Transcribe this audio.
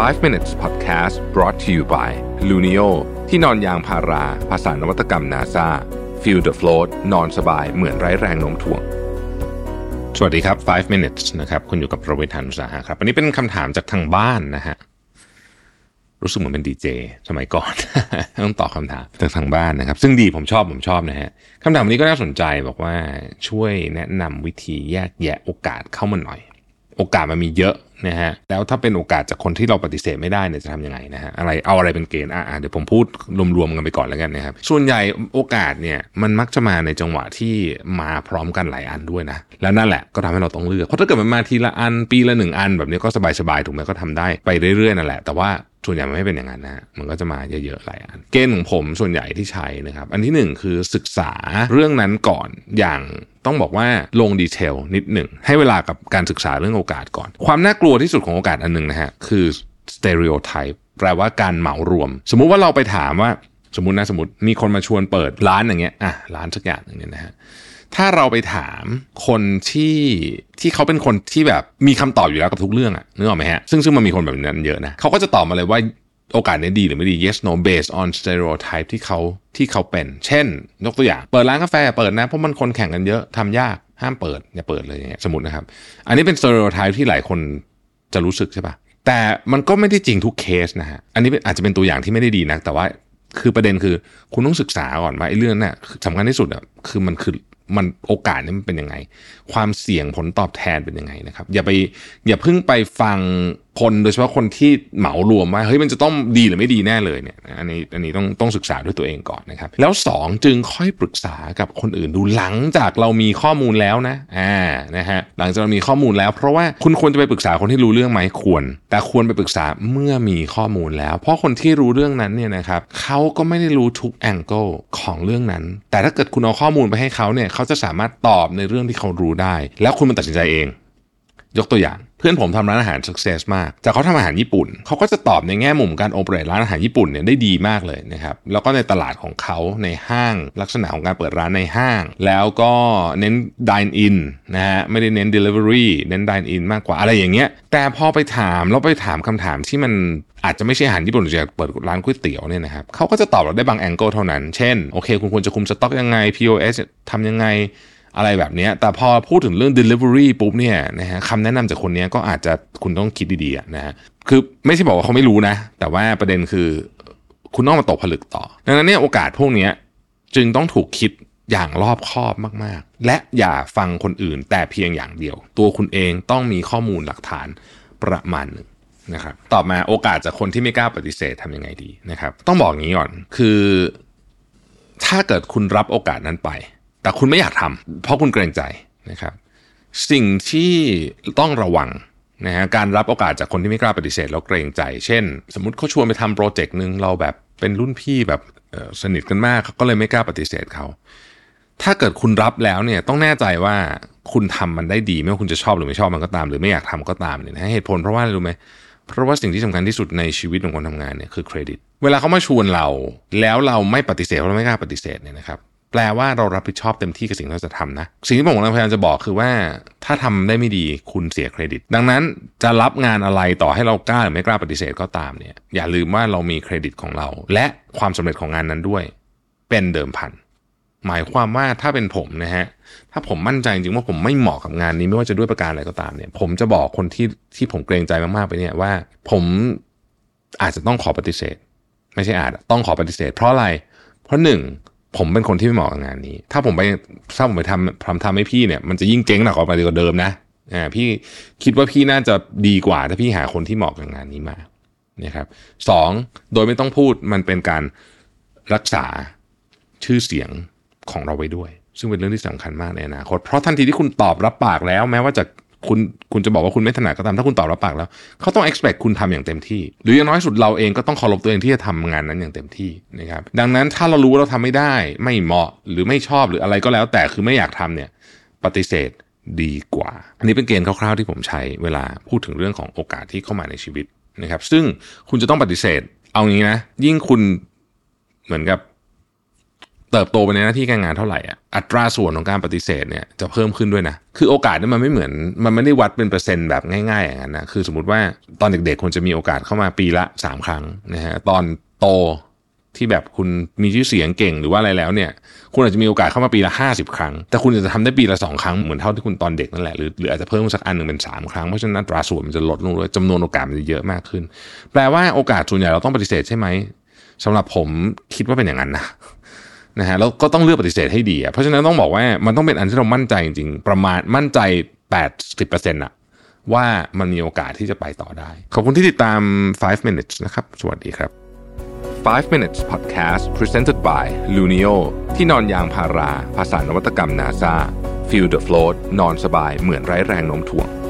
5 minutes podcast brought to you by Luno ที่นอนยางพารา ภาษานวัตกรรม NASA feel the float นอนสบายเหมือนไร้แรงโน้มถ่วง สวัสดีครับ 5 minutes นะครับ คุณอยู่กับประวิทยานุสาหะครับอันนี้เป็นคำถามจากทางบ้านนะฮะ รู้สึกเหมือนเป็นดีเจสมัยก่อน ต้องตอบคำถามจากทางบ้านนะครับ ซึ่งดีผมชอบผมชอบนะฮะคำถามวันนี้ก็น่าสนใจบอกว่าช่วยแนะนำวิธีแยกแยะโอกาสเข้ามาหน่อย โอกาสมันมีเยอะ นะฮะแล้วถ้าเป็นโอกาสจากคนที่เราปฏิเสธไม่ได้เนี่ยจะทำยังไงนะฮะอะไรเอาอะไรเป็นเกณฑ์อะเดี๋ยวผมพูดรวมๆกันไปก่อนแล้วกันนะครับส่วนใหญ่โอกาสเนี่ยมันมักจะมาในจังหวะที่มาพร้อมกันหลายอันด้วยนะแล้วนั่นแหละก็ทำให้เราต้องเลือกเพราะถ้าเกิดมันมาทีละอันปีละหนึ่งอันแบบนี้ก็สบายๆถูกไหมก็ทำได้ไปเรื่อยๆนั่นแหละแต่ว่า ส่วนใหญ่มันไม่เป็นอย่างนั้นนะมันก็จะมาเยอะๆหลายอันเกณฑ์ของผมส่วนใหญ่ที่ใช้นะครับ อันที่หนึ่งคือศึกษาเรื่องนั้นก่อนอย่างต้องบอกว่าลงดีเทลนิดหนึ่ง ให้เวลากับการศึกษาเรื่องโอกาสก่อน ความน่ากลัวที่สุดของโอกาสอันหนึ่งนะฮะคือ stereotype แปลว่าการเหมารวม สมมุติว่าเราไปถามว่าสมมตินะสมมติมีคนมาชวนเปิดร้านอย่างเงี้ยอะร้านสักอย่างหนึ่งเนี่ยนะฮะ ถ้าเราไปถามคนที่ที่เขาเป็นคนที่แบบมีคำตอบอยู่แล้วกับทุกเรื่องอะนึกออกไหมฮะซึ่งซึ่งมันมีคนแบบนั้นเยอะนะเขาก็จะตอบมาเลยว่าโอกาสนี้ดีหรือไม่ดี yes no based on stereotype ที่เขาที่เขาเป็น เช่น ยกตัวอย่าง เปิดร้านกาแฟเปิดนะ เพราะมันคนแข่งกันเยอะทำยากห้ามเปิด อย่าเปิดเลยอย่างเงี้ยสมมตินะครับ อันนี้เป็น stereotype ที่หลายคนจะรู้สึกใช่ปะแต่มันก็ไม่ได้จริงทุกเคสนะฮะอันนี้อาจจะเป็นตัวอย่างที่ไม่ได้ดีนะแต่ว่าคือประเด็นคือคุณต้องศึกษาก่อนว่าไอ้เรื่องนั้นน่ะสำคัญที่สุดอะคือมันคือ มันโอกาสนี่มันเป็นยังไง ความเสี่ยงผลตอบแทนเป็นยังไงนะครับ อย่าไปอย่าเพิ่งไปฟังคนโดยเฉพาะคนที่เหมารวมว่าเฮ้ยมันจะต้องดีหรือไม่ดีแน่เลยเนี่ยอันนี้อันนี้ต้องต้องศึกษาด้วยตัวเองก่อนนะครับ แล้ว 2 จึงค่อยปรึกษากับคนอื่นดูหลังจากเรามีข้อมูลแล้วนะอ่านะฮะหลังจากเรามีข้อมูลแล้ว เพราะว่าคุณควรจะไปปรึกษาคนที่รู้เรื่องไหมควร แต่ควรไปปรึกษาเมื่อมีข้อมูลแล้ว เพราะคนที่รู้เรื่องนั้นเนี่ยนะครับเขาก็ไม่ได้รู้ทุกแองเกิลของเรื่องนั้น แต่ถ้าเกิดคุณเอาข้อมูลไปให้เขาเนี่ยเขาจะสามารถตอบในเรื่องที่เขารู้ได้ แล้วคุณมันตัดสินใจเอง ยกตัวอย่าง พื่อนผมทำร้านอาหาร success มาก แต่เขาทำอาหารญี่ปุ่น เขาก็จะตอบในแง่มุมการโอเปเรตร้านอาหารญี่ปุ่นเนี่ยได้ดีมากเลยนะครับ แล้วก็ในตลาดของเขาในห้างลักษณะของการเปิดร้านในห้าง แล้วก็เน้น dine in นะฮะ ไม่ได้เน้น delivery เน้น dine in มากกว่าอะไรอย่างเงี้ย แต่พอไปถามแล้วไปถามคำถามที่มันอาจจะไม่ใช่อาหารญี่ปุ่นหรือจะเปิดร้านก๋วยเตี๋ยวเนี่ยนะครับเขาก็จะตอบเราได้บางแองเกิลเท่านั้น เช่น โอเค คุณควรจะคุมสต็อกยังไง POS ทำยังไง อะไรแบบนี้แต่พอพูดถึงเรื่อง delivery ปุ๊บเนี่ยนะฮะคำแนะนำจากคนนี้ก็อาจจะคุณต้องคิดดีๆนะฮะคือไม่ใช่บอกว่าเขาไม่รู้นะ แต่ว่าประเด็นคือคุณต้องมาตกผลึกต่อ ดังนั้นเนี่ยโอกาสพวกนี้จึงต้องถูกคิดอย่างรอบคอบมากๆ และอย่าฟังคนอื่นแต่เพียงอย่างเดียว ตัวคุณเองต้องมีข้อมูลหลักฐานประมาณหนึ่งนะครับต่อมาโอกาสจากคนที่ไม่กล้าปฏิเสธทำยังไงดีนะครับ ต้องบอกงี้ก่อนคือ ถ้าเกิดคุณรับโอกาสนั้นไป แต่คุณไม่อยากทำเพราะคุณเกรงใจนะครับ สิ่งที่ต้องระวังนะฮะการรับโอกาสจากคนที่ไม่กล้าปฏิเสธแล้วเกรงใจ เช่น สมมติเขาชวนไปทำโปรเจกต์หนึ่งเราแบบเป็นรุ่นพี่แบบสนิทกันมากเขาก็เลยไม่กล้าปฏิเสธเขา ถ้าเกิดคุณรับแล้วเนี่ยต้องแน่ใจว่าคุณทำมันได้ดี ไม่ว่าคุณจะชอบหรือไม่ชอบมันก็ตาม หรือไม่อยากทำก็ตามเนี่ยเหตุผลเพราะว่าอะไรรู้ไหมเพราะว่าสิ่งที่สำคัญที่สุดในชีวิตของคนทำงานเนี่ยคือเครดิต เวลาเขามาชวนเราแล้วเราไม่ปฏิเสธเราไม่กล้าปฏิเสธเนี่ยนะครับ แปลว่าเรารับผิดชอบเต็มที่กับสิ่งที่เราจะทำนะ สิ่งที่ผมกำลังพยายามจะบอกคือว่า ถ้าทำได้ไม่ดีคุณเสียเครดิต ดังนั้นจะรับงานอะไรต่อให้เรากล้าหรือไม่กล้าปฏิเสธก็ตามเนี่ยอย่าลืมว่าเรามีเครดิตของเรา และความสำเร็จของงานนั้นด้วย เป็นเดิมพันหมายความว่าถ้าเป็นผมนะฮะถ้าผมมั่นใจจริงว่าผมไม่เหมาะกับงานนี้ไม่ว่าจะด้วยประการอะไรก็ตามเนี่ย ผมจะบอกคนที่ที่ผมเกรงใจมากๆไปเนี่ยว่า ผมอาจจะต้องขอปฏิเสธ ไม่ใช่อาจต้องขอปฏิเสธ เพราะอะไร เพราะหนึ่ง ผมเป็นคนที่ไม่เหมาะกับงานนี้ ถ้าผมไปถ้าผมไปทำทำทำให้พี่เนี่ยมันจะยิ่งเจ๊งหนักกว่าเดิมนะอ่าพี่คิดว่าพี่น่าจะดีกว่าถ้าพี่หาคนที่เหมาะกับงานนี้มานะครับสองโดยไม่ต้องพูดมันเป็นการรักษาชื่อเสียงของเราไว้ด้วย ซึ่งเป็นเรื่องที่สำคัญมากในอนาคตเพราะทันทีที่คุณตอบรับปากแล้ว แม้ว่าจะ คุณคุณจะบอกว่าคุณไม่ถนัดก็ตามถ้าคุณตอบรับปากแล้วเขาต้อง expect คุณทำอย่างเต็มที่ หรืออย่างน้อยสุดเราเองก็ต้องเคารพตัวเองที่จะทำงานนั้นอย่างเต็มที่นะครับดังนั้นถ้าเรารู้ว่าเราทำไม่ได้ ไม่เหมาะหรือไม่ชอบหรืออะไรก็แล้ว แต่คือไม่อยากทำเนี่ยปฏิเสธดีกว่า อันนี้เป็นเกณฑ์คร่าวๆที่ผมใช้เวลาพูดถึงเรื่องของโอกาสที่เข้ามาในชีวิตนะครับ ซึ่งคุณจะต้องปฏิเสธ เอางี้นะ ยิ่งคุณเหมือนกับ เติบโตไปในหน้าที่การงานเท่าไหร่อะอัตราส่วนของการปฏิเสธเนี่ยจะเพิ่มขึ้นด้วยนะคือโอกาสเนี่ยมันไม่เหมือนมันไม่ได้วัดเป็นเปอร์เซ็นต์แบบง่ายๆอย่างนั้นนะคือสมมติว่าตอนเด็กๆคนจะมีโอกาสเข้ามาปีละ 3 ครั้งนะฮะตอนโตที่แบบคุณมีชื่อเสียงเก่งหรือว่าอะไรแล้วเนี่ย คุณอาจจะมีโอกาสเข้ามาปีละ 50 ครั้ง แต่คุณจะทำได้ปีละ 2 ครั้งเหมือนเท่าที่คุณตอนเด็กนั่นแหละหรือหรืออาจจะเพิ่มสักอันหนึ่งเป็น 3 ครั้ง เพราะฉะนั้นอัตราส่วนมันจะลดลงด้วยจำนวนโอกาสมันจะเยอะมากขึ้น แปลว่าโอกาสส่วนใหญ่เราต้องปฏิเสธใช่ไหมสำหรับผมคิดว่าเป็นอย่างนั้นนะ นะฮะแล้วก็ต้องเลือกปฏิเสธให้ดีเพราะฉะนั้นต้องบอกว่ามันต้องเป็นอันที่เรามั่นใจจริงๆ ประมาณมั่นใจ 80%อะว่ามันมีโอกาสที่จะไปต่อได้ ขอบคุณที่ติดตาม 5 minutes นะครับ สวัสดีครับ 5 minutes podcast presented by luno ที่นอนยางพารา ภาษานวัตกรรม NASA feel the float นอนสบายเหมือนไร้แรงโน้มถ่วง